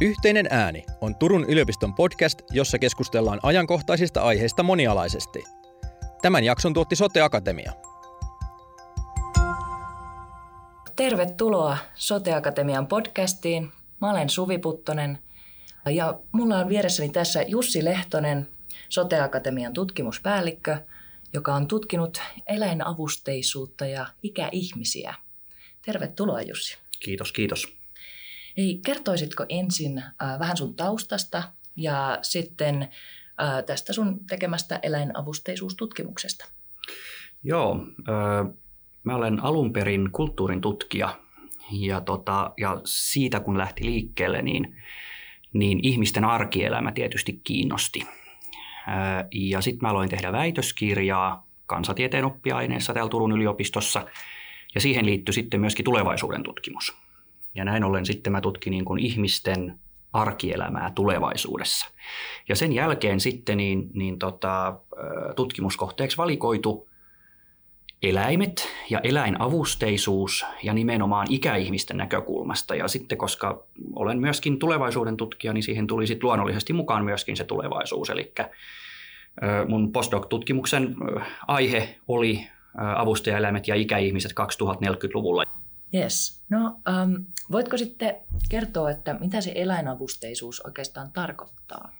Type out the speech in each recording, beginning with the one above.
Yhteinen ääni on Turun yliopiston podcast, jossa keskustellaan ajankohtaisista aiheista monialaisesti. Tämän jakson tuotti Sote Akatemia. Tervetuloa Sote Akatemian podcastiin. Mä olen Suvi Puttonen ja mulla on vieressäni tässä Jussi Lehtonen, Sote Akatemian tutkimuspäällikkö, joka on tutkinut eläinavusteisuutta ja ikäihmisiä. Tervetuloa Jussi. Kiitos, kiitos. Hei, kertoisitko ensin äh, vähän sun taustasta ja sitten äh, tästä sun tekemästä eläinavusteisuustutkimuksesta? Joo, äh, mä olen alun perin kulttuurin tutkija ja, tota, ja siitä kun lähti liikkeelle, niin, niin ihmisten arkielämä tietysti kiinnosti. Äh, ja sitten mä aloin tehdä väitöskirjaa kansatieteen oppiaineessa täällä Turun yliopistossa ja siihen liittyi sitten myöskin tulevaisuuden tutkimus. Ja näin ollen sitten mä tutkin niin kuin ihmisten arkielämää tulevaisuudessa. Ja sen jälkeen sitten niin, niin tota, tutkimuskohteeksi valikoitu eläimet ja eläinavusteisuus ja nimenomaan ikäihmisten näkökulmasta. Ja sitten koska olen myöskin tulevaisuuden tutkija, niin siihen tuli sitten luonnollisesti mukaan myöskin se tulevaisuus. Eli mun postdoc-tutkimuksen aihe oli avustajaeläimet ja ikäihmiset 2040-luvulla. Yes. No, um, voitko sitten kertoa, että mitä se eläinavusteisuus oikeastaan tarkoittaa?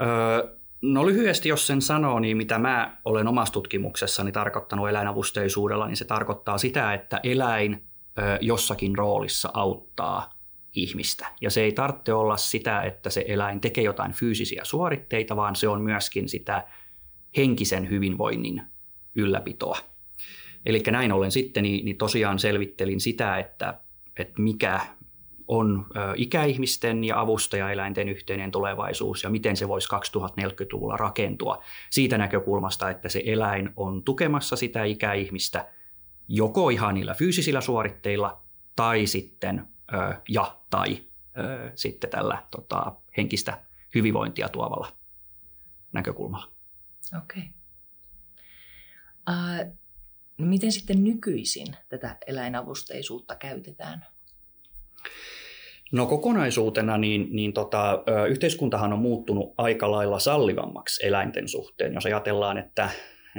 Öö, no lyhyesti, jos sen sanoo, niin mitä mä olen omassa tutkimuksessani tarkoittanut eläinavusteisuudella, niin se tarkoittaa sitä, että eläin ö, jossakin roolissa auttaa ihmistä. Ja se ei tarvitse olla sitä, että se eläin tekee jotain fyysisiä suoritteita, vaan se on myöskin sitä henkisen hyvinvoinnin ylläpitoa. Eli näin ollen sitten niin, niin tosiaan selvittelin sitä, että, että mikä on ikäihmisten ja avustajaeläinten yhteinen tulevaisuus ja miten se voisi 2040-luvulla rakentua siitä näkökulmasta, että se eläin on tukemassa sitä ikäihmistä joko ihan niillä fyysisillä suoritteilla tai sitten ja tai sitten tällä tota, henkistä hyvinvointia tuovalla näkökulmalla. Okei. Okay. Uh, No miten sitten nykyisin tätä eläinavusteisuutta käytetään? No kokonaisuutena niin, niin tota, yhteiskuntahan on muuttunut aika lailla sallivammaksi eläinten suhteen. Jos ajatellaan, että,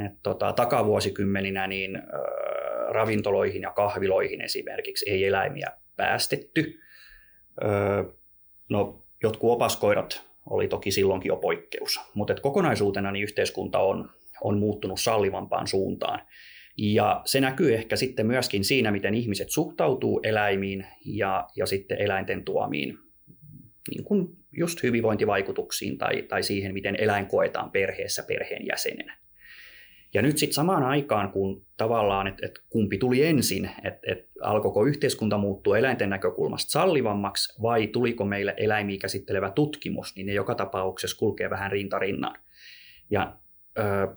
että tota, takavuosikymmeninä niin, ä, ravintoloihin ja kahviloihin esimerkiksi ei eläimiä päästetty. Ö, no, jotkut opaskoirat oli toki silloinkin jo poikkeus, mutta kokonaisuutena niin yhteiskunta on, on muuttunut sallivampaan suuntaan. Ja se näkyy ehkä sitten myöskin siinä, miten ihmiset suhtautuu eläimiin ja, ja sitten eläinten tuomiin niin kuin just hyvinvointivaikutuksiin tai, tai siihen, miten eläin koetaan perheessä perheenjäsenenä. Ja nyt sitten samaan aikaan, kun tavallaan, että et kumpi tuli ensin, että et alkoiko yhteiskunta muuttua eläinten näkökulmasta sallivammaksi vai tuliko meille eläimiä käsittelevä tutkimus, niin ne joka tapauksessa kulkee vähän rintarinnan. Ja ö,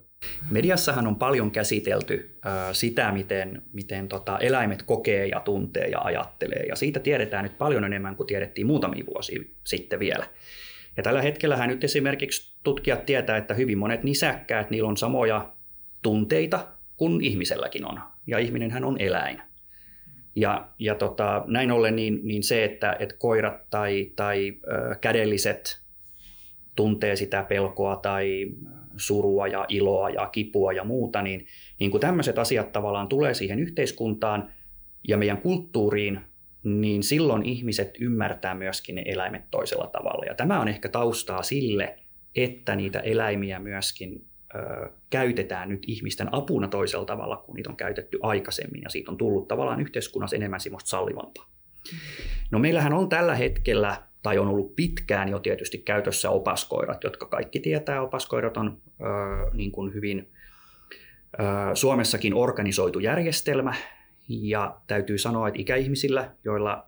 Mediassahan on paljon käsitelty sitä, miten, miten tota, eläimet kokee ja tuntee ja ajattelee. Ja siitä tiedetään nyt paljon enemmän kuin tiedettiin muutamia vuosia sitten vielä. Ja tällä hetkellä nyt esimerkiksi tutkijat tietää, että hyvin monet nisäkkäät, niillä on samoja tunteita kuin ihmiselläkin on. Ja ihminenhän on eläin. Ja, ja tota, näin ollen niin, niin se, että, että koirat tai, tai ö, kädelliset tuntee sitä pelkoa tai surua ja iloa ja kipua ja muuta, niin, niin kun tämmöiset asiat tavallaan tulee siihen yhteiskuntaan ja meidän kulttuuriin, niin silloin ihmiset ymmärtää myöskin ne eläimet toisella tavalla. Ja tämä on ehkä taustaa sille, että niitä eläimiä myöskin ö, käytetään nyt ihmisten apuna toisella tavalla, kuin niitä on käytetty aikaisemmin. Ja siitä on tullut tavallaan yhteiskunnassa enemmän semmoista sallivampaa. No meillähän on tällä hetkellä tai on ollut pitkään jo tietysti käytössä opaskoirat, jotka kaikki tietää. Opaskoirat on ö, niin kuin hyvin ö, Suomessakin organisoitu järjestelmä, ja täytyy sanoa, että ikäihmisillä, joilla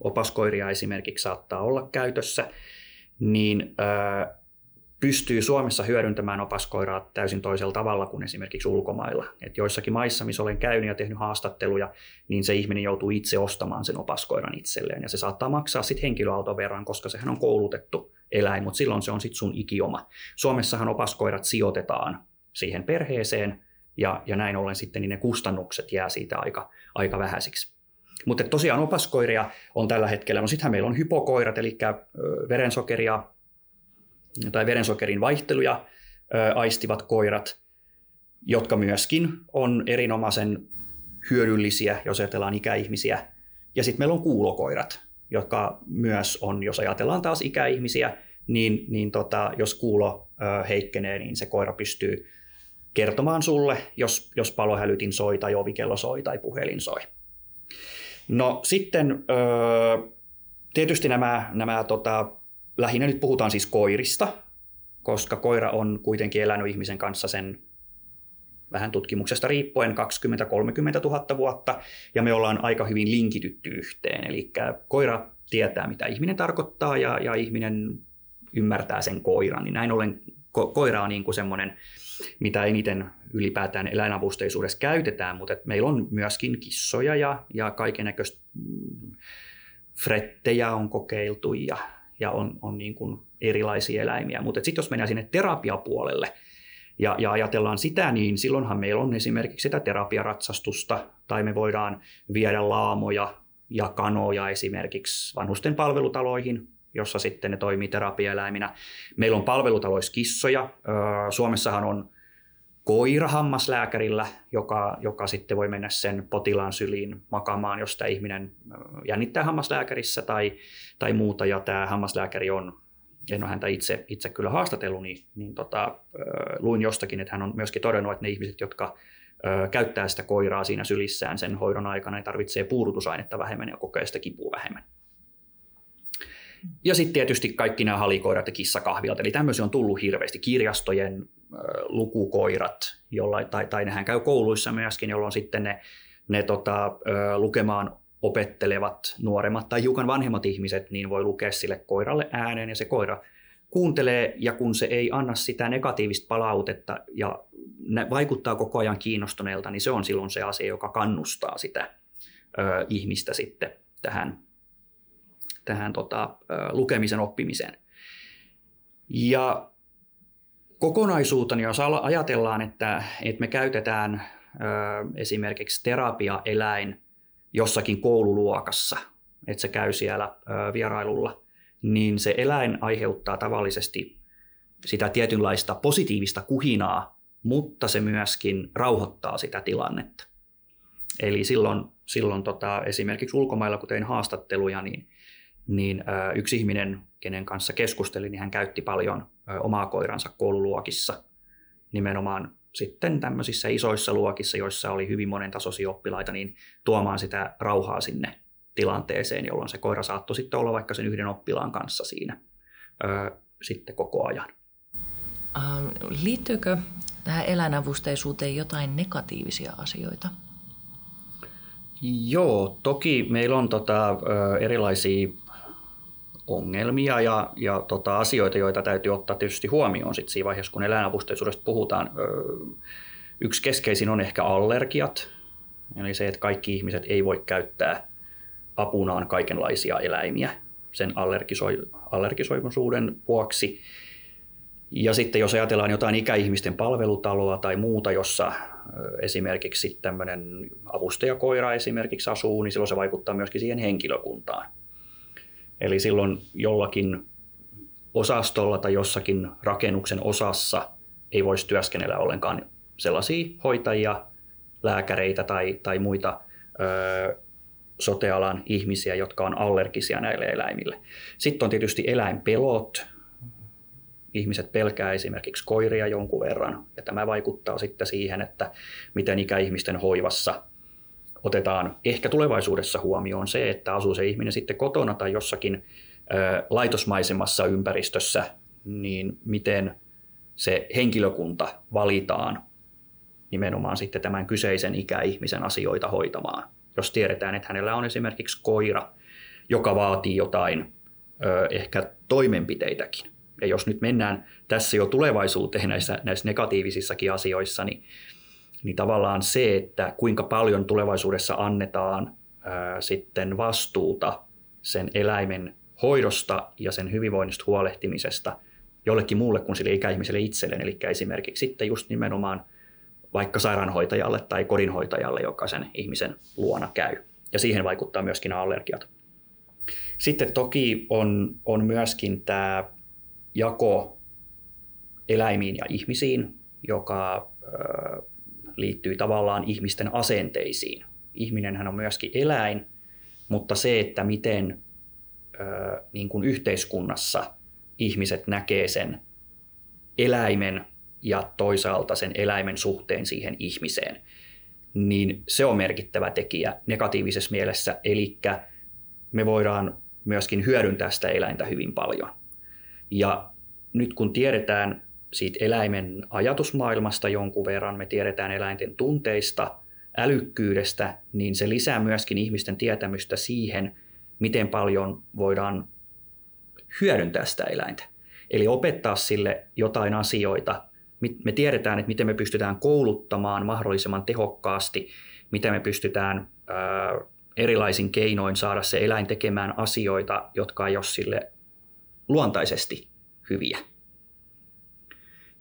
opaskoiria esimerkiksi saattaa olla käytössä, niin ö, pystyy Suomessa hyödyntämään opaskoiraa täysin toisella tavalla kuin esimerkiksi ulkomailla. Et joissakin maissa, missä olen käynyt ja tehnyt haastatteluja, niin se ihminen joutuu itse ostamaan sen opaskoiran itselleen. Ja se saattaa maksaa sitten henkilöauton verran, koska sehän on koulutettu eläin, mutta silloin se on sitten sun ikioma. Suomessahan opaskoirat sijoitetaan siihen perheeseen, ja, ja näin ollen sitten niin ne kustannukset jää siitä aika, aika vähäisiksi. Mutta tosiaan opaskoiria on tällä hetkellä. No sittenhän meillä on hypokoirat, eli verensokeria tai verensokerin vaihteluja aistivat koirat, jotka myöskin on erinomaisen hyödyllisiä, jos ajatellaan ikäihmisiä. Ja sitten meillä on kuulokoirat, jotka myös on, jos ajatellaan taas ikäihmisiä, niin, niin tota, jos kuulo ö, heikkenee, niin se koira pystyy kertomaan sulle, jos, jos palohälytin soi tai ovikello soi tai puhelin soi. No sitten ö, tietysti nämä, nämä tota, lähinnä nyt puhutaan siis koirista, koska koira on kuitenkin elänyt ihmisen kanssa sen vähän tutkimuksesta riippuen 20-30 000 vuotta, ja me ollaan aika hyvin linkitytty yhteen. Eli koira tietää, mitä ihminen tarkoittaa, ja, ja ihminen ymmärtää sen koiran. Niin näin ollen ko- koira on niin kuin semmoinen, mitä eniten ylipäätään eläinavusteisuudessa käytetään, mutta et meillä on myöskin kissoja ja, ja kaiken näköistä mm, frettejä on kokeiltu ja, ja on, on niin kuin erilaisia eläimiä. Mutta sitten jos mennään sinne terapiapuolelle ja, ja ajatellaan sitä, niin silloinhan meillä on esimerkiksi sitä terapiaratsastusta tai me voidaan viedä laamoja ja kanoja esimerkiksi vanhusten palvelutaloihin jossa sitten ne toimii terapiaeläiminä. Meillä on palvelutaloissa kissoja. Suomessahan on koira hammaslääkärillä, joka, joka sitten voi mennä sen potilaan syliin makaamaan, jos tämä ihminen jännittää hammaslääkärissä tai, tai muuta. Ja tämä hammaslääkäri on, en ole häntä itse, itse kyllä haastatellut, niin, niin tota, luin jostakin, että hän on myöskin todennut, että ne ihmiset, jotka käyttää sitä koiraa siinä sylissään sen hoidon aikana, niin tarvitsee puudutusainetta vähemmän ja kokee sitä kipua vähemmän. Ja sitten tietysti kaikki nämä halikoirat ja kissakahvilat, eli tämmöisiä on tullut hirveästi. Kirjastojen lukukoirat, jolla, tai, tai nehän käy kouluissa myöskin, jolloin sitten ne, ne tota, lukemaan opettelevat nuoremmat tai hiukan vanhemmat ihmiset, niin voi lukea sille koiralle ääneen ja se koira kuuntelee ja kun se ei anna sitä negatiivista palautetta ja vaikuttaa koko ajan kiinnostuneelta, niin se on silloin se asia, joka kannustaa sitä ö, ihmistä sitten tähän tähän tota, lukemisen oppimiseen. Ja kokonaisuutena, jos ajatellaan, että, että me käytetään esimerkiksi terapiaeläin jossakin koululuokassa, että se käy siellä vierailulla, niin se eläin aiheuttaa tavallisesti sitä tietynlaista positiivista kuhinaa, mutta se myöskin rauhoittaa sitä tilannetta. Eli silloin, silloin tota, esimerkiksi ulkomailla, kun tein haastatteluja, niin niin yksi ihminen, kenen kanssa keskustelin, niin hän käytti paljon omaa koiransa koululuokissa nimenomaan sitten tämmöisissä isoissa luokissa, joissa oli hyvin monen tasoisia oppilaita, niin tuomaan sitä rauhaa sinne tilanteeseen, jolloin se koira saattoi sitten olla vaikka sen yhden oppilaan kanssa siinä sitten koko ajan. Ähm, liittyykö tähän eläinavusteisuuteen jotain negatiivisia asioita? Joo, toki meillä on tota, erilaisia ongelmia ja, ja tota, asioita, joita täytyy ottaa tietysti huomioon sit siinä vaiheessa, kun eläinavusteisuudesta puhutaan. Yksi keskeisin on ehkä allergiat, eli se, että kaikki ihmiset ei voi käyttää apunaan kaikenlaisia eläimiä sen allergisoi, allergisoivuisuuden vuoksi. Ja sitten jos ajatellaan jotain ikäihmisten palvelutaloa tai muuta, jossa esimerkiksi tämmöinen avustajakoira esimerkiksi asuu, niin silloin se vaikuttaa myöskin siihen henkilökuntaan. Eli silloin jollakin osastolla tai jossakin rakennuksen osassa ei voisi työskennellä ollenkaan sellaisia hoitajia, lääkäreitä tai, tai muita ö, sotealan ihmisiä, jotka on allergisia näille eläimille. Sitten on tietysti eläinpelot. Ihmiset pelkää esimerkiksi koiria jonkun verran, ja tämä vaikuttaa sitten siihen, että miten ikäihmisten hoivassa otetaan ehkä tulevaisuudessa huomioon se, että asuu se ihminen sitten kotona tai jossakin laitosmaisemassa ympäristössä, niin miten se henkilökunta valitaan nimenomaan sitten tämän kyseisen ikäihmisen asioita hoitamaan. Jos tiedetään, että hänellä on esimerkiksi koira, joka vaatii jotain ehkä toimenpiteitäkin. Ja jos nyt mennään tässä jo tulevaisuuteen näissä, näissä negatiivisissakin asioissa, niin niin tavallaan se, että kuinka paljon tulevaisuudessa annetaan ää, sitten vastuuta sen eläimen hoidosta ja sen hyvinvoinnista huolehtimisesta jollekin muulle kuin sille ikäihmiselle itselleen, eli esimerkiksi sitten just nimenomaan vaikka sairaanhoitajalle tai kodinhoitajalle, joka sen ihmisen luona käy. ja siihen vaikuttaa myöskin allergiat. Sitten toki on, on myöskin tämä jako eläimiin ja ihmisiin, joka liittyy tavallaan ihmisten asenteisiin. Ihminenhän on myöskin eläin, mutta se, että miten ö, niin kuin yhteiskunnassa ihmiset näkee sen eläimen ja toisaalta sen eläimen suhteen siihen ihmiseen, niin se on merkittävä tekijä negatiivisessa mielessä, eli me voidaan myöskin hyödyntää sitä eläintä hyvin paljon. Ja nyt kun tiedetään siitä eläimen ajatusmaailmasta jonkun verran, me tiedetään eläinten tunteista, älykkyydestä, niin se lisää myöskin ihmisten tietämystä siihen, miten paljon voidaan hyödyntää sitä eläintä. Eli opettaa sille jotain asioita. Me tiedetään, että miten me pystytään kouluttamaan mahdollisimman tehokkaasti, miten me pystytään erilaisin keinoin saada se eläin tekemään asioita, jotka ei ole sille luontaisesti hyviä.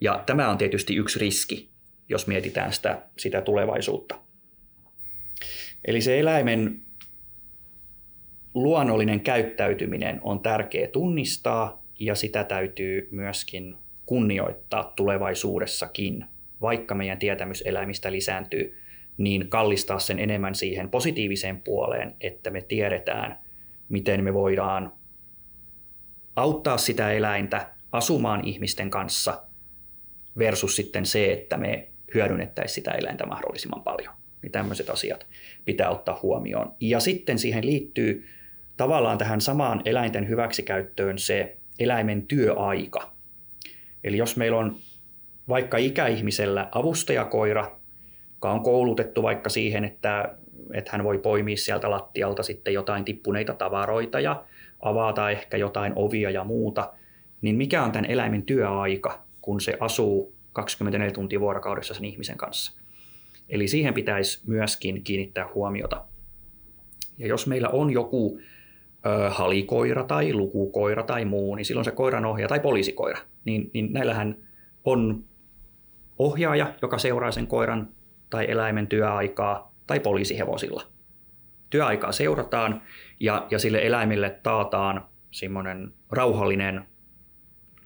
Ja tämä on tietysti yksi riski, jos mietitään sitä, sitä tulevaisuutta. Eli se eläimen luonnollinen käyttäytyminen on tärkeä tunnistaa ja sitä täytyy myöskin kunnioittaa tulevaisuudessakin, vaikka meidän tietämys eläimistä lisääntyy, niin kallistaa sen enemmän siihen positiiviseen puoleen, että me tiedetään, miten me voidaan auttaa sitä eläintä asumaan ihmisten kanssa versus sitten se, että me hyödynnettäisiin sitä eläintä mahdollisimman paljon. Niin tämmöiset asiat pitää ottaa huomioon. Ja sitten siihen liittyy tavallaan tähän samaan eläinten hyväksikäyttöön se eläimen työaika. Eli jos meillä on vaikka ikäihmisellä avustajakoira, joka on koulutettu vaikka siihen, että, että hän voi poimia sieltä lattialta sitten jotain tippuneita tavaroita ja avata ehkä jotain ovia ja muuta, niin mikä on tämän eläimen työaika, kun se asuu 24 tuntia vuorokaudessa sen ihmisen kanssa. Eli siihen pitäisi myöskin kiinnittää huomiota. Ja jos meillä on joku ö, halikoira tai lukukoira tai muu, niin silloin se koiran ohjaaja tai poliisikoira, niin, niin näillähän on ohjaaja, joka seuraa sen koiran tai eläimen työaikaa tai poliisihevosilla. Työaikaa seurataan ja, ja sille eläimelle taataan semmoinen rauhallinen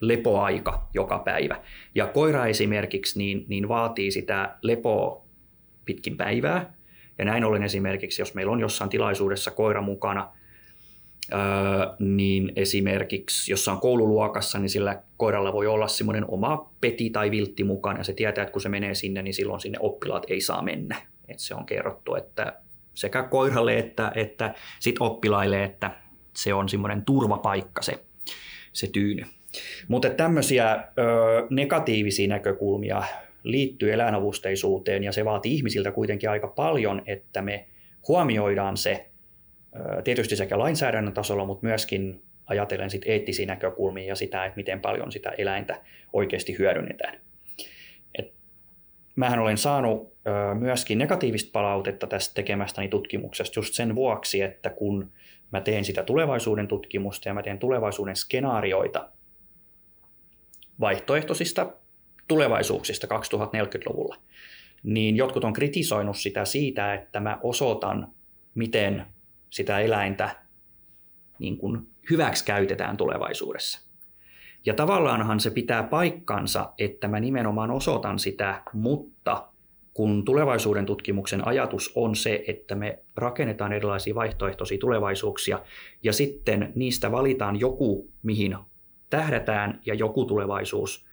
lepoaika joka päivä. Ja koira esimerkiksi niin, niin vaatii sitä lepoa pitkin päivää. Ja näin ollen esimerkiksi, jos meillä on jossain tilaisuudessa koira mukana, niin esimerkiksi jossain koululuokassa, niin sillä koiralla voi olla semmoinen oma peti tai viltti mukana, ja se tietää, että kun se menee sinne, niin silloin sinne oppilaat ei saa mennä. Et se on kerrottu, että sekä koiralle että, että sit oppilaille, että se on semmoinen turvapaikka se, se tyyny. Mutta tämmöisiä ö, negatiivisia näkökulmia liittyy eläinavusteisuuteen ja se vaatii ihmisiltä kuitenkin aika paljon, että me huomioidaan se ö, tietysti sekä lainsäädännön tasolla, mutta myöskin ajatellen sit eettisiä näkökulmia ja sitä, että miten paljon sitä eläintä oikeasti hyödynnetään. Et mähän olen saanut ö, myöskin negatiivista palautetta tästä tekemästäni tutkimuksesta just sen vuoksi, että kun mä teen sitä tulevaisuuden tutkimusta ja mä teen tulevaisuuden skenaarioita, vaihtoehtoisista tulevaisuuksista 2040-luvulla, niin jotkut on kritisoinut sitä siitä, että mä osoitan, miten sitä eläintä niin kuin hyväksi käytetään tulevaisuudessa. Ja tavallaanhan se pitää paikkansa, että mä nimenomaan osoitan sitä, mutta kun tulevaisuuden tutkimuksen ajatus on se, että me rakennetaan erilaisia vaihtoehtoisia tulevaisuuksia ja sitten niistä valitaan joku, mihin tähdätään ja joku tulevaisuus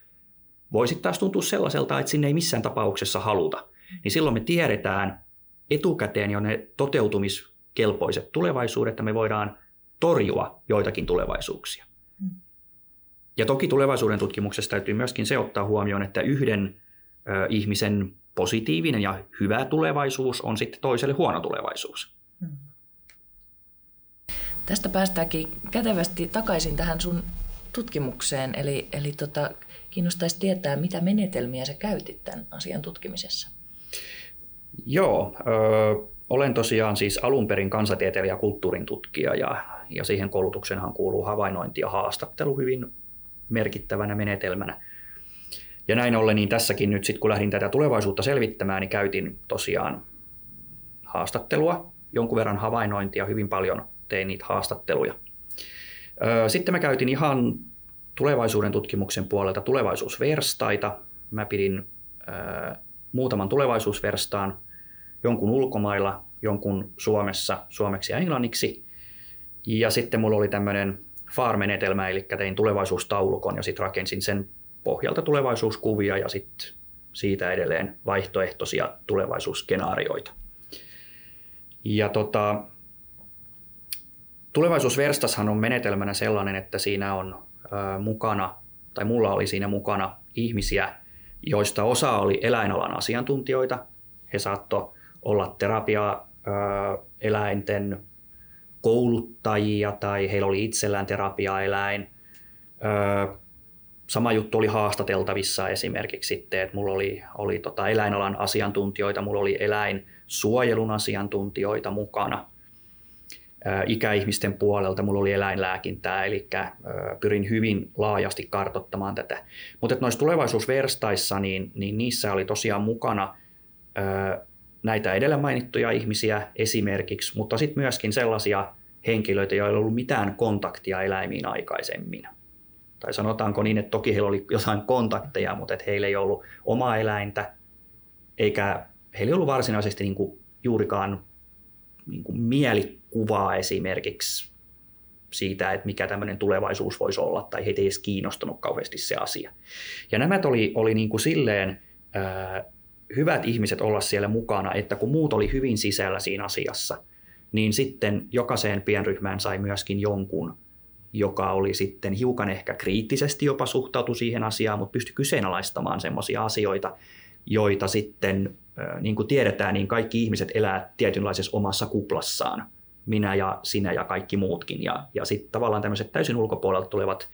voisi taas tuntua sellaiselta, että sinne ei missään tapauksessa haluta. Niin silloin me tiedetään etukäteen jo ne toteutumiskelpoiset tulevaisuudet, että me voidaan torjua joitakin tulevaisuuksia. Ja toki tulevaisuuden tutkimuksessa täytyy myöskin se ottaa huomioon, että yhden ihmisen positiivinen ja hyvä tulevaisuus on sitten toiselle huono tulevaisuus. Tästä päästäänkin kätevästi takaisin tähän sun tutkimukseen, eli, eli tota, kiinnostaisi tietää, mitä menetelmiä sä käytit tämän asian tutkimisessa. Joo, ö, olen tosiaan siis alun perin kansatieteilijä ja kulttuurin tutkija ja, ja siihen koulutuksenhan kuuluu havainnointi ja haastattelu hyvin merkittävänä menetelmänä. Ja näin ollen niin tässäkin nyt sitten kun lähdin tätä tulevaisuutta selvittämään, niin käytin tosiaan haastattelua jonkun verran havainnointia, hyvin paljon tein niitä haastatteluja. Sitten mä käytin ihan tulevaisuuden tutkimuksen puolelta tulevaisuusverstaita. Mä pidin muutaman tulevaisuusverstaan, jonkun ulkomailla, jonkun Suomessa, suomeksi ja englanniksi. Ja sitten mulla oli tämmöinen FAR-menetelmä, eli tein tulevaisuustaulukon ja sitten rakensin sen pohjalta tulevaisuuskuvia ja sitten siitä edelleen vaihtoehtoisia tulevaisuusskenaarioita. Ja tota, tulevaisuusverstashan on menetelmänä sellainen, että siinä on ö, mukana, tai mulla oli siinä mukana ihmisiä, joista osa oli eläinalan asiantuntijoita. He saattoi olla terapia eläinten kouluttajia tai heillä oli itsellään terapiaeläin. Sama juttu oli haastateltavissa esimerkiksi sitten, että mulla oli, oli tota eläinalan asiantuntijoita, mulla oli eläinsuojelun asiantuntijoita mukana ikäihmisten puolelta, mulla oli eläinlääkintää, eli pyrin hyvin laajasti kartottamaan tätä. Mutta noissa tulevaisuusverstaissa, niin, niin niissä oli tosiaan mukana näitä edellä mainittuja ihmisiä esimerkiksi, mutta sitten myöskin sellaisia henkilöitä, joilla ei ollut mitään kontaktia eläimiin aikaisemmin. Tai sanotaanko niin, että toki heillä oli jotain kontakteja, mutta että heillä ei ollut omaa eläintä, eikä heillä ei ollut varsinaisesti niin kuin juurikaan niin kuin mielikuvaa esimerkiksi siitä, että mikä tämmöinen tulevaisuus voisi olla, tai heitä ei edes kiinnostanut kauheasti se asia. Ja nämä oli, oli niin kuin silleen ää, hyvät ihmiset olla siellä mukana, että kun muut oli hyvin sisällä siinä asiassa, niin sitten jokaiseen pienryhmään sai myöskin jonkun, joka oli sitten hiukan ehkä kriittisesti jopa suhtautu siihen asiaan, mutta pystyi kyseenalaistamaan semmoisia asioita, joita sitten, niin kuin tiedetään, niin kaikki ihmiset elää tietynlaisessa omassa kuplassaan. Minä ja sinä ja kaikki muutkin. Ja, ja sitten tavallaan tämmöiset täysin ulkopuolelta tulevat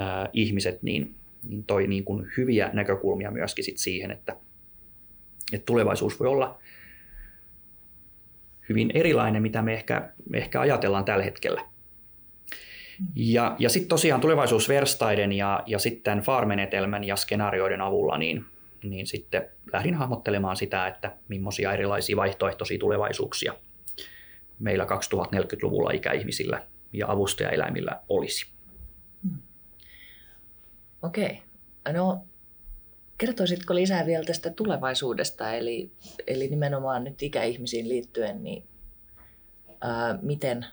äh, ihmiset, niin, niin toi niin kuin hyviä näkökulmia myöskin sit siihen, että, että tulevaisuus voi olla hyvin erilainen, mitä me ehkä, me ehkä ajatellaan tällä hetkellä. Ja, ja sitten tosiaan tulevaisuusverstaiden ja, ja sitten FAR-menetelmän ja skenaarioiden avulla niin, niin sitten lähdin hahmottelemaan sitä, että millaisia erilaisia vaihtoehtoisia tulevaisuuksia meillä 2040-luvulla ikäihmisillä ja avustajaeläimillä olisi. Okei. Okay. No Kertoisitko lisää vielä tästä tulevaisuudesta, eli, eli nimenomaan nyt ikäihmisiin liittyen, niin ää, miten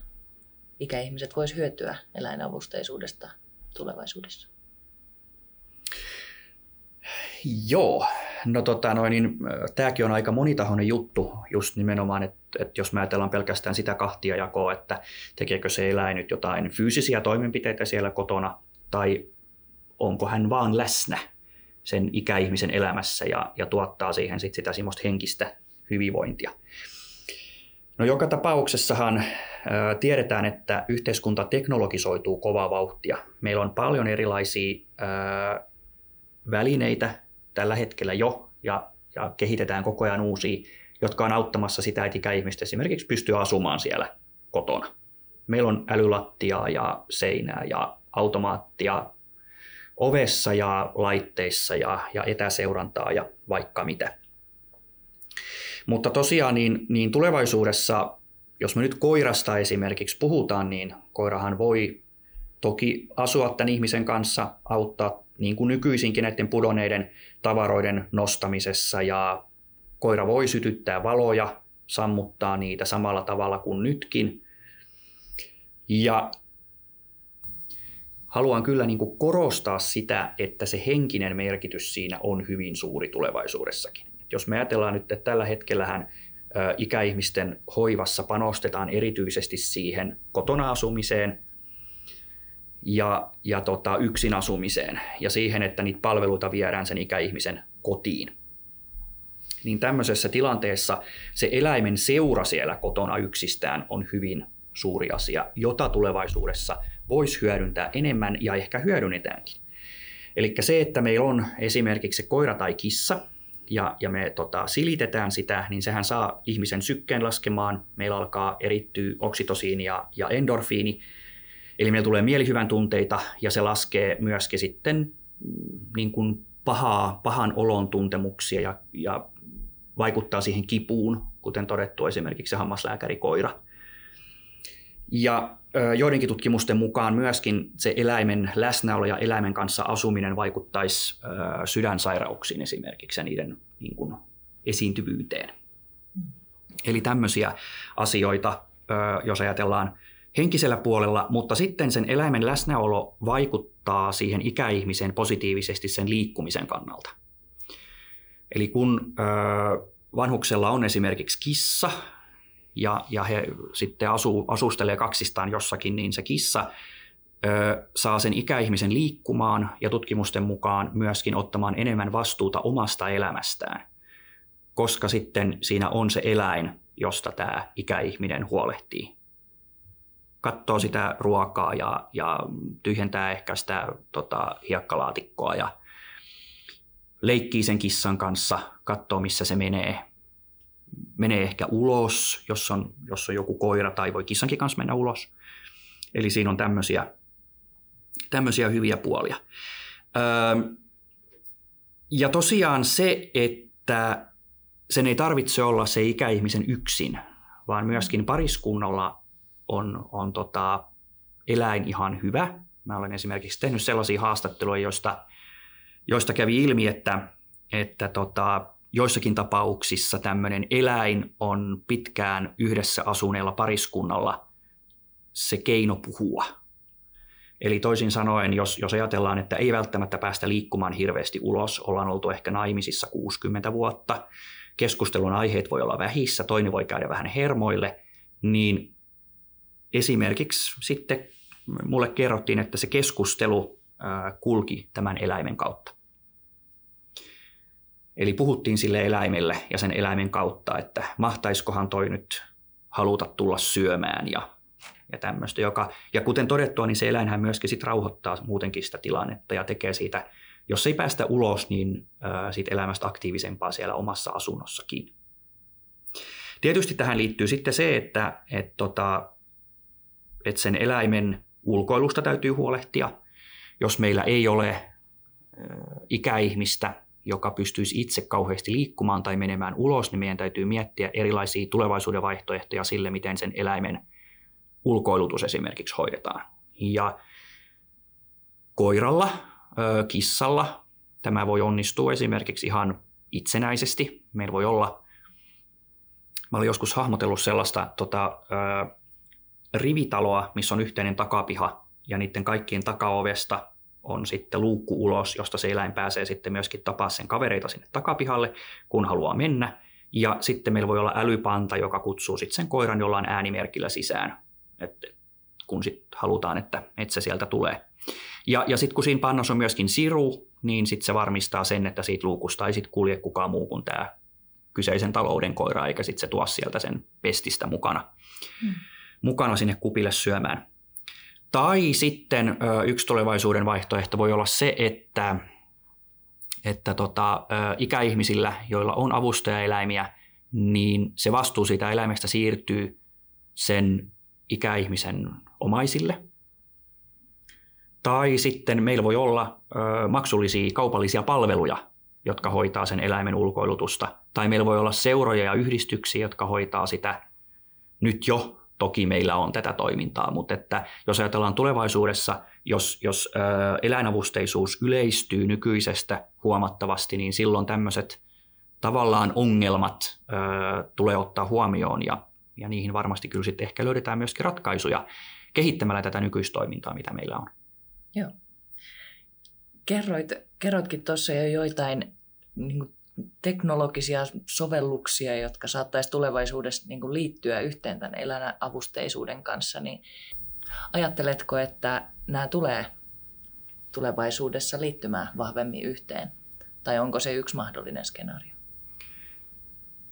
ikäihmiset voisivat hyötyä eläinavusteisuudesta tulevaisuudessa? Joo, no tota noin, niin, tämäkin on aika monitahoinen juttu, just nimenomaan, että, että jos me ajatellaan pelkästään sitä kahtia jakoa, että tekeekö se eläin nyt jotain fyysisiä toimenpiteitä siellä kotona, tai onko hän vaan läsnä sen ikäihmisen elämässä ja, ja tuottaa siihen sit sitä semmoista henkistä hyvinvointia. No joka tapauksessahan tiedetään, että yhteiskunta teknologisoituu kovaa vauhtia. Meillä on paljon erilaisia välineitä tällä hetkellä jo ja, ja kehitetään koko ajan uusia, jotka on auttamassa sitä, että ikäihmiset esimerkiksi pystyy asumaan siellä kotona. Meillä on älylattiaa ja seinää ja automaattia ovessa ja laitteissa ja, ja etäseurantaa ja vaikka mitä. Mutta tosiaan niin, niin tulevaisuudessa, jos me nyt koirasta esimerkiksi puhutaan, niin koirahan voi toki asua tämän ihmisen kanssa, auttaa niin kuin nykyisinkin näiden pudonneiden tavaroiden nostamisessa ja koira voi sytyttää valoja, sammuttaa niitä samalla tavalla kuin nytkin. Ja haluan kyllä niin kuin korostaa sitä, että se henkinen merkitys siinä on hyvin suuri tulevaisuudessakin. Jos me ajatellaan nyt, että tällä hetkellähän ikäihmisten hoivassa panostetaan erityisesti siihen kotona asumiseen ja, ja tota, yksin asumiseen ja siihen, että niitä palveluita viedään sen ikäihmisen kotiin. Niin tämmöisessä tilanteessa se eläimen seura siellä kotona yksistään on hyvin suuri asia, jota tulevaisuudessa voisi hyödyntää enemmän ja ehkä hyödynnetäänkin. Eli se, että meillä on esimerkiksi koira tai kissa, ja, ja me tota, silitetään sitä, niin sehän saa ihmisen sykkeen laskemaan. Meillä alkaa erittyä oksitosiini ja, ja endorfiini, eli meillä tulee mielihyvän tunteita, ja se laskee myöskin sitten mm, niin kuin pahaa, pahan olon tuntemuksia ja, ja vaikuttaa siihen kipuun kuten todettu esimerkiksi hammaslääkärikoira. Ja joidenkin tutkimusten mukaan myöskin se eläimen läsnäolo ja eläimen kanssa asuminen vaikuttaisi sydänsairauksiin esimerkiksi ja niiden niin kuin, esiintyvyyteen. Mm. Eli tämmöisiä asioita, jos ajatellaan henkisellä puolella, mutta sitten sen eläimen läsnäolo vaikuttaa siihen ikäihmiseen positiivisesti sen liikkumisen kannalta. Eli kun vanhuksella on esimerkiksi kissa ja, ja he sitten asuu, asustelee kaksistaan jossakin, niin se kissa ö, saa sen ikäihmisen liikkumaan ja tutkimusten mukaan myöskin ottamaan enemmän vastuuta omasta elämästään, koska sitten siinä on se eläin, josta tämä ikäihminen huolehtii katsoo sitä ruokaa ja, ja tyhjentää ehkä sitä tota, hiekkalaatikkoa ja leikkii sen kissan kanssa, katsoo missä se menee. Menee ehkä ulos, jos on, jos on joku koira tai voi kissankin kanssa mennä ulos. Eli siinä on tämmöisiä, tämmöisiä hyviä puolia. Öö, ja tosiaan se, että sen ei tarvitse olla se ikäihmisen yksin, vaan myöskin pariskunnalla on, on tota, eläin ihan hyvä. Mä olen esimerkiksi tehnyt sellaisia haastatteluja, joista, joista kävi ilmi, että, että tota, joissakin tapauksissa tämmöinen eläin on pitkään yhdessä asuneella pariskunnalla se keino puhua. Eli toisin sanoen, jos, jos ajatellaan, että ei välttämättä päästä liikkumaan hirveästi ulos, ollaan oltu ehkä naimisissa 60 vuotta, keskustelun aiheet voi olla vähissä, toinen voi käydä vähän hermoille, niin esimerkiksi sitten mulle kerrottiin, että se keskustelu kulki tämän eläimen kautta. Eli puhuttiin sille eläimelle ja sen eläimen kautta, että mahtaiskohan toi nyt haluta tulla syömään ja, ja tämmöistä. Joka, ja kuten todettua, niin se eläinhän myöskin sit rauhoittaa muutenkin sitä tilannetta ja tekee siitä, jos ei päästä ulos, niin siitä elämästä aktiivisempaa siellä omassa asunnossakin. Tietysti tähän liittyy sitten se, että et tota, että sen eläimen ulkoilusta täytyy huolehtia. Jos meillä ei ole ikäihmistä, joka pystyisi itse kauheasti liikkumaan tai menemään ulos, niin meidän täytyy miettiä erilaisia tulevaisuuden vaihtoehtoja sille, miten sen eläimen ulkoilutus esimerkiksi hoidetaan. Ja koiralla, kissalla tämä voi onnistua esimerkiksi ihan itsenäisesti. Meillä voi olla, mä olen joskus hahmotellut sellaista tota, rivitaloa, missä on yhteinen takapiha ja niiden kaikkien takaovesta on sitten luukku ulos, josta se eläin pääsee sitten myöskin tapaa sen kavereita sinne takapihalle, kun haluaa mennä. Ja sitten meillä voi olla älypanta, joka kutsuu sitten sen koiran jollain äänimerkillä sisään, että kun sitten halutaan, että, että se sieltä tulee. Ja, ja sitten kun siinä pannossa on myöskin siru, niin sitten se varmistaa sen, että siitä luukusta ei sitten kulje kukaan muu kuin tämä kyseisen talouden koira, eikä sitten se tuo sieltä sen pestistä mukana. Hmm mukana sinne kupille syömään. Tai sitten yksi tulevaisuuden vaihtoehto voi olla se, että, että tota, ikäihmisillä, joilla on avustajaeläimiä, niin se vastuu siitä eläimestä siirtyy sen ikäihmisen omaisille. Tai sitten meillä voi olla maksullisia kaupallisia palveluja, jotka hoitaa sen eläimen ulkoilutusta. Tai meillä voi olla seuroja ja yhdistyksiä, jotka hoitaa sitä nyt jo toki meillä on tätä toimintaa, mutta että jos ajatellaan tulevaisuudessa, jos, jos eläinavusteisuus yleistyy nykyisestä huomattavasti, niin silloin tämmöiset tavallaan ongelmat ö, tulee ottaa huomioon ja, ja niihin varmasti kyllä sitten ehkä löydetään myöskin ratkaisuja kehittämällä tätä nykyistoimintaa, mitä meillä on. Joo. Kerroit, kerroitkin tuossa jo joitain niin teknologisia sovelluksia, jotka saattaisi tulevaisuudessa niin kuin liittyä yhteen tämän eläinavusteisuuden kanssa, niin ajatteletko, että nämä tulee tulevaisuudessa liittymään vahvemmin yhteen? Tai onko se yksi mahdollinen skenaario?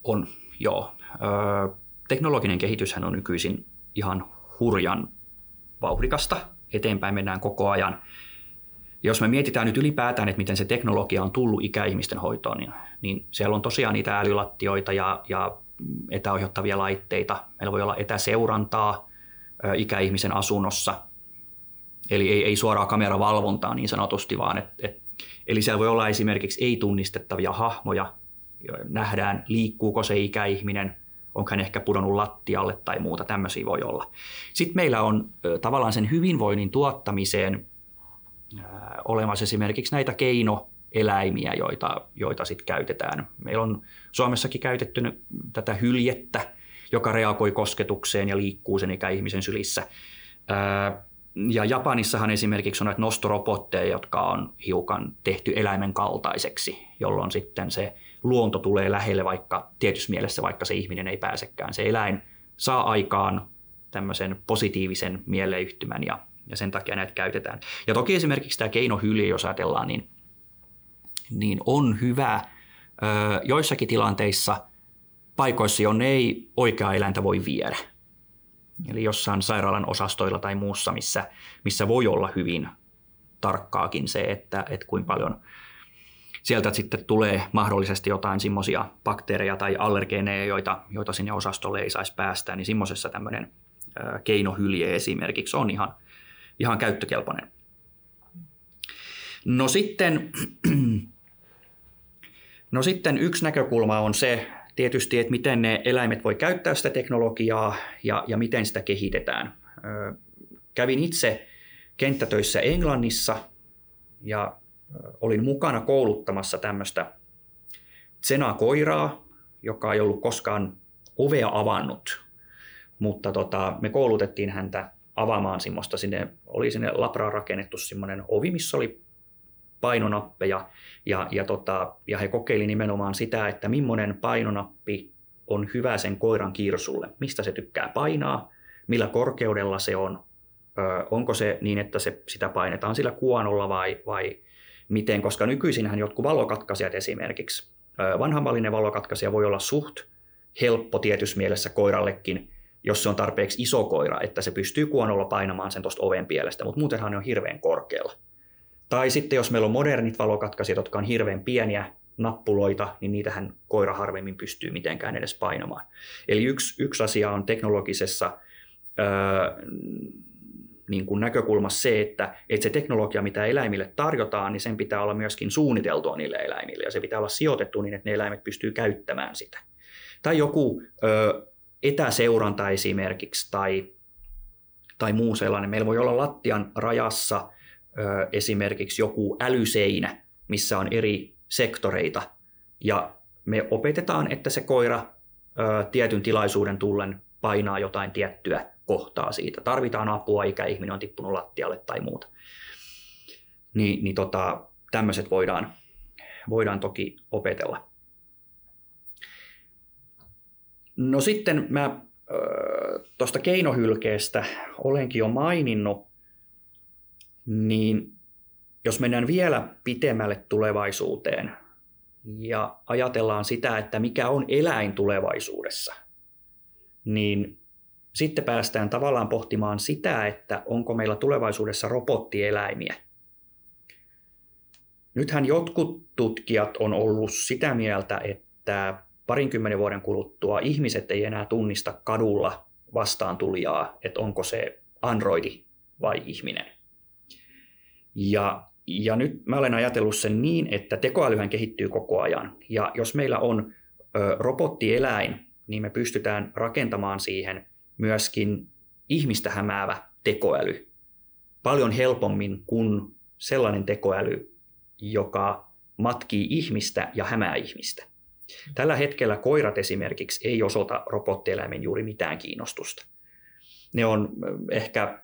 On, joo. Ö, teknologinen kehityshän on nykyisin ihan hurjan vauhdikasta. Eteenpäin mennään koko ajan. Jos me mietitään nyt ylipäätään, että miten se teknologia on tullut ikäihmisten hoitoon, niin, niin siellä on tosiaan niitä älylattioita ja, ja etäohjattavia laitteita. Meillä voi olla etäseurantaa ö, ikäihmisen asunnossa, eli ei, ei suoraa kameravalvontaa niin sanotusti, vaan et, et, eli siellä voi olla esimerkiksi ei-tunnistettavia hahmoja, nähdään liikkuuko se ikäihminen, onko hän ehkä pudonnut lattialle tai muuta, tämmöisiä voi olla. Sitten meillä on tavallaan sen hyvinvoinnin tuottamiseen olemassa esimerkiksi näitä keinoeläimiä, joita, joita sitten käytetään. Meillä on Suomessakin käytetty tätä hyljettä, joka reagoi kosketukseen ja liikkuu sen ikäihmisen sylissä. Ja Japanissahan esimerkiksi on näitä nostorobotteja, jotka on hiukan tehty eläimen kaltaiseksi, jolloin sitten se luonto tulee lähelle, vaikka tietyssä mielessä vaikka se ihminen ei pääsekään. Se eläin saa aikaan tämmöisen positiivisen mieleyhtymän ja, ja sen takia näitä käytetään. Ja toki esimerkiksi tämä keinohylje, jos ajatellaan, niin, niin on hyvä ö, joissakin tilanteissa paikoissa, jonne ei oikea eläintä voi viedä. Eli jossain sairaalan osastoilla tai muussa, missä, missä voi olla hyvin tarkkaakin se, että, että kuinka paljon sieltä sitten tulee mahdollisesti jotain semmoisia bakteereja tai allergeeneja, joita, joita sinne osastolle ei saisi päästä, niin semmoisessa tämmöinen keinohylje esimerkiksi on ihan, ihan käyttökelpoinen. No sitten, no sitten yksi näkökulma on se tietysti, että miten ne eläimet voi käyttää sitä teknologiaa ja, ja miten sitä kehitetään. Kävin itse kenttätöissä Englannissa ja olin mukana kouluttamassa tämmöistä Tsena-koiraa, joka ei ollut koskaan ovea avannut, mutta tota, me koulutettiin häntä avaamaan semmoista, sinne oli sinne labraan rakennettu semmoinen ovi, missä oli painonappeja. Ja, ja, tota, ja he kokeili nimenomaan sitä, että millainen painonappi on hyvä sen koiran kiirsulle, mistä se tykkää painaa, millä korkeudella se on, ö, onko se niin, että se, sitä painetaan sillä kuonolla vai, vai miten, koska nykyisinhän jotkut valokatkaisijat esimerkiksi, vanhanmallinen valokatkaisija voi olla suht helppo tietyssä mielessä koirallekin, jos se on tarpeeksi iso koira, että se pystyy kuonolla painamaan sen tuosta oven pielestä, mutta muutenhan ne on hirveän korkealla. Tai sitten jos meillä on modernit valokatkaisijat, jotka on hirveän pieniä nappuloita, niin niitähän koira harvemmin pystyy mitenkään edes painamaan. Eli yksi, yksi asia on teknologisessa öö, niin kuin näkökulmassa se, että, että se teknologia, mitä eläimille tarjotaan, niin sen pitää olla myöskin suunniteltua niille eläimille ja se pitää olla sijoitettu niin, että ne eläimet pystyy käyttämään sitä. Tai joku ö, etäseuranta esimerkiksi tai, tai muu sellainen. Meillä voi olla lattian rajassa ö, esimerkiksi joku älyseinä, missä on eri sektoreita ja me opetetaan, että se koira ö, tietyn tilaisuuden tullen painaa jotain tiettyä kohtaa siitä. Tarvitaan apua, ikäihminen on tippunut lattialle tai muuta. Niin, niin tota, tämmöiset voidaan, voidaan toki opetella. No sitten mä tuosta keinohylkeestä olenkin jo maininnut, niin jos mennään vielä pitemmälle tulevaisuuteen ja ajatellaan sitä, että mikä on eläin tulevaisuudessa, niin sitten päästään tavallaan pohtimaan sitä, että onko meillä tulevaisuudessa robottieläimiä. Nythän jotkut tutkijat on ollut sitä mieltä, että parinkymmenen vuoden kuluttua ihmiset ei enää tunnista kadulla vastaan tulijaa, että onko se androidi vai ihminen. Ja, ja nyt mä olen ajatellut sen niin, että tekoälyhän kehittyy koko ajan. Ja jos meillä on ö, robottieläin, niin me pystytään rakentamaan siihen myöskin ihmistä hämäävä tekoäly paljon helpommin kuin sellainen tekoäly, joka matkii ihmistä ja hämää ihmistä. Tällä hetkellä koirat esimerkiksi ei osoita robottieläimen juuri mitään kiinnostusta. Ne on ehkä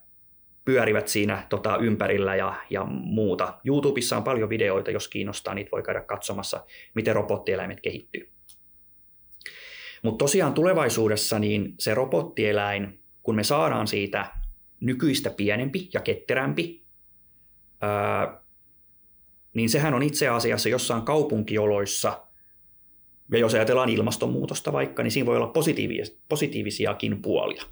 pyörivät siinä tota, ympärillä ja, ja muuta. YouTubessa on paljon videoita, jos kiinnostaa, niitä voi käydä katsomassa, miten robottieläimet kehittyy. Mutta tosiaan tulevaisuudessa niin se robottieläin, kun me saadaan siitä nykyistä pienempi ja ketterämpi, ää, niin sehän on itse asiassa jossain kaupunkioloissa, ja jos ajatellaan ilmastonmuutosta vaikka, niin siinä voi olla positiivis- positiivisiakin puolia.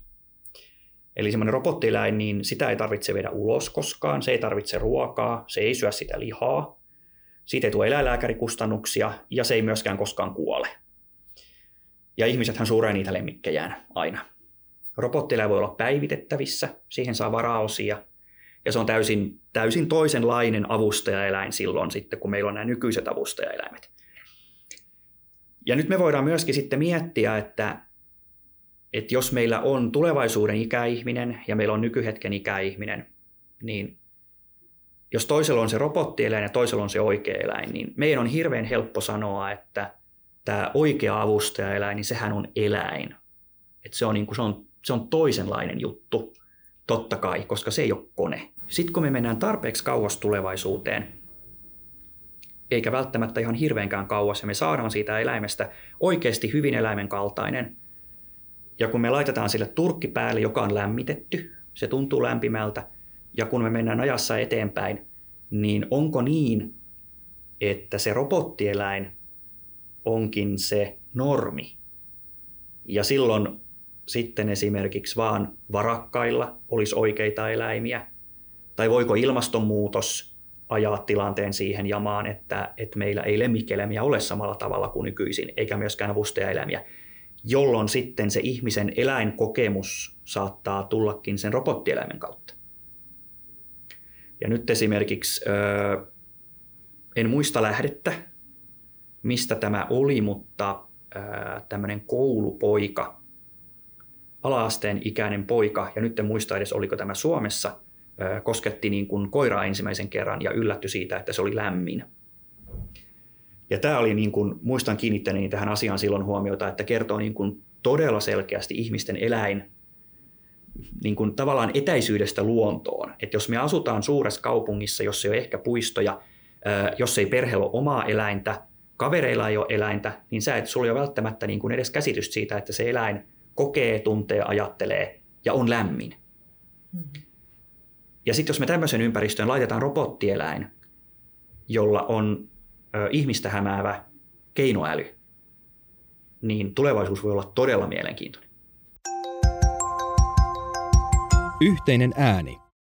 Eli semmoinen robottieläin, niin sitä ei tarvitse viedä ulos koskaan, se ei tarvitse ruokaa, se ei syö sitä lihaa, siitä ei tule eläinlääkärikustannuksia ja se ei myöskään koskaan kuole. Ja ihmisethän suuree niitä lemmikkejään aina. Robottilla voi olla päivitettävissä, siihen saa varaosia, ja se on täysin, täysin toisenlainen avustajaeläin silloin sitten, kun meillä on nämä nykyiset avustajaeläimet. Ja nyt me voidaan myöskin sitten miettiä, että että jos meillä on tulevaisuuden ikäihminen ja meillä on nykyhetken ikäihminen, niin jos toisella on se robottieläin ja toisella on se oikea eläin, niin meidän on hirveän helppo sanoa, että tämä oikea avustajaeläin, niin sehän on eläin. Että se, on niin kuin, se, on, se on toisenlainen juttu, totta kai, koska se ei ole kone. Sitten kun me mennään tarpeeksi kauas tulevaisuuteen, eikä välttämättä ihan hirveänkään kauas, ja me saadaan siitä eläimestä oikeasti hyvin eläimen kaltainen, ja kun me laitetaan sille turkki päälle, joka on lämmitetty, se tuntuu lämpimältä, ja kun me mennään ajassa eteenpäin, niin onko niin, että se robottieläin onkin se normi? Ja silloin sitten esimerkiksi vaan varakkailla olisi oikeita eläimiä? Tai voiko ilmastonmuutos ajaa tilanteen siihen jamaan, että, että meillä ei lemmikkieläimiä ole samalla tavalla kuin nykyisin, eikä myöskään avustajaeläimiä, jolloin sitten se ihmisen eläinkokemus saattaa tullakin sen robottieläimen kautta. Ja nyt esimerkiksi en muista lähdettä, mistä tämä oli, mutta tämmöinen koulupoika, alaasteen ikäinen poika, ja nyt en muista edes oliko tämä Suomessa, kosketti niin kuin koiraa ensimmäisen kerran ja yllätty siitä, että se oli lämmin. Ja tämä oli, niin kuin, muistan kiinnittäneeni tähän asiaan silloin huomiota, että kertoo niin kuin todella selkeästi ihmisten eläin niin kuin tavallaan etäisyydestä luontoon. Että jos me asutaan suuressa kaupungissa, jossa ei ole ehkä puistoja, jos ei perheellä ole omaa eläintä, kavereilla ei ole eläintä, niin sä et sulla ole välttämättä niin kuin edes käsitystä siitä, että se eläin kokee, tuntee, ajattelee ja on lämmin. Mm-hmm. Ja sitten jos me tämmöisen ympäristöön laitetaan robottieläin, jolla on ö, ihmistä hämäävä keinoäly, niin tulevaisuus voi olla todella mielenkiintoinen. Yhteinen ääni.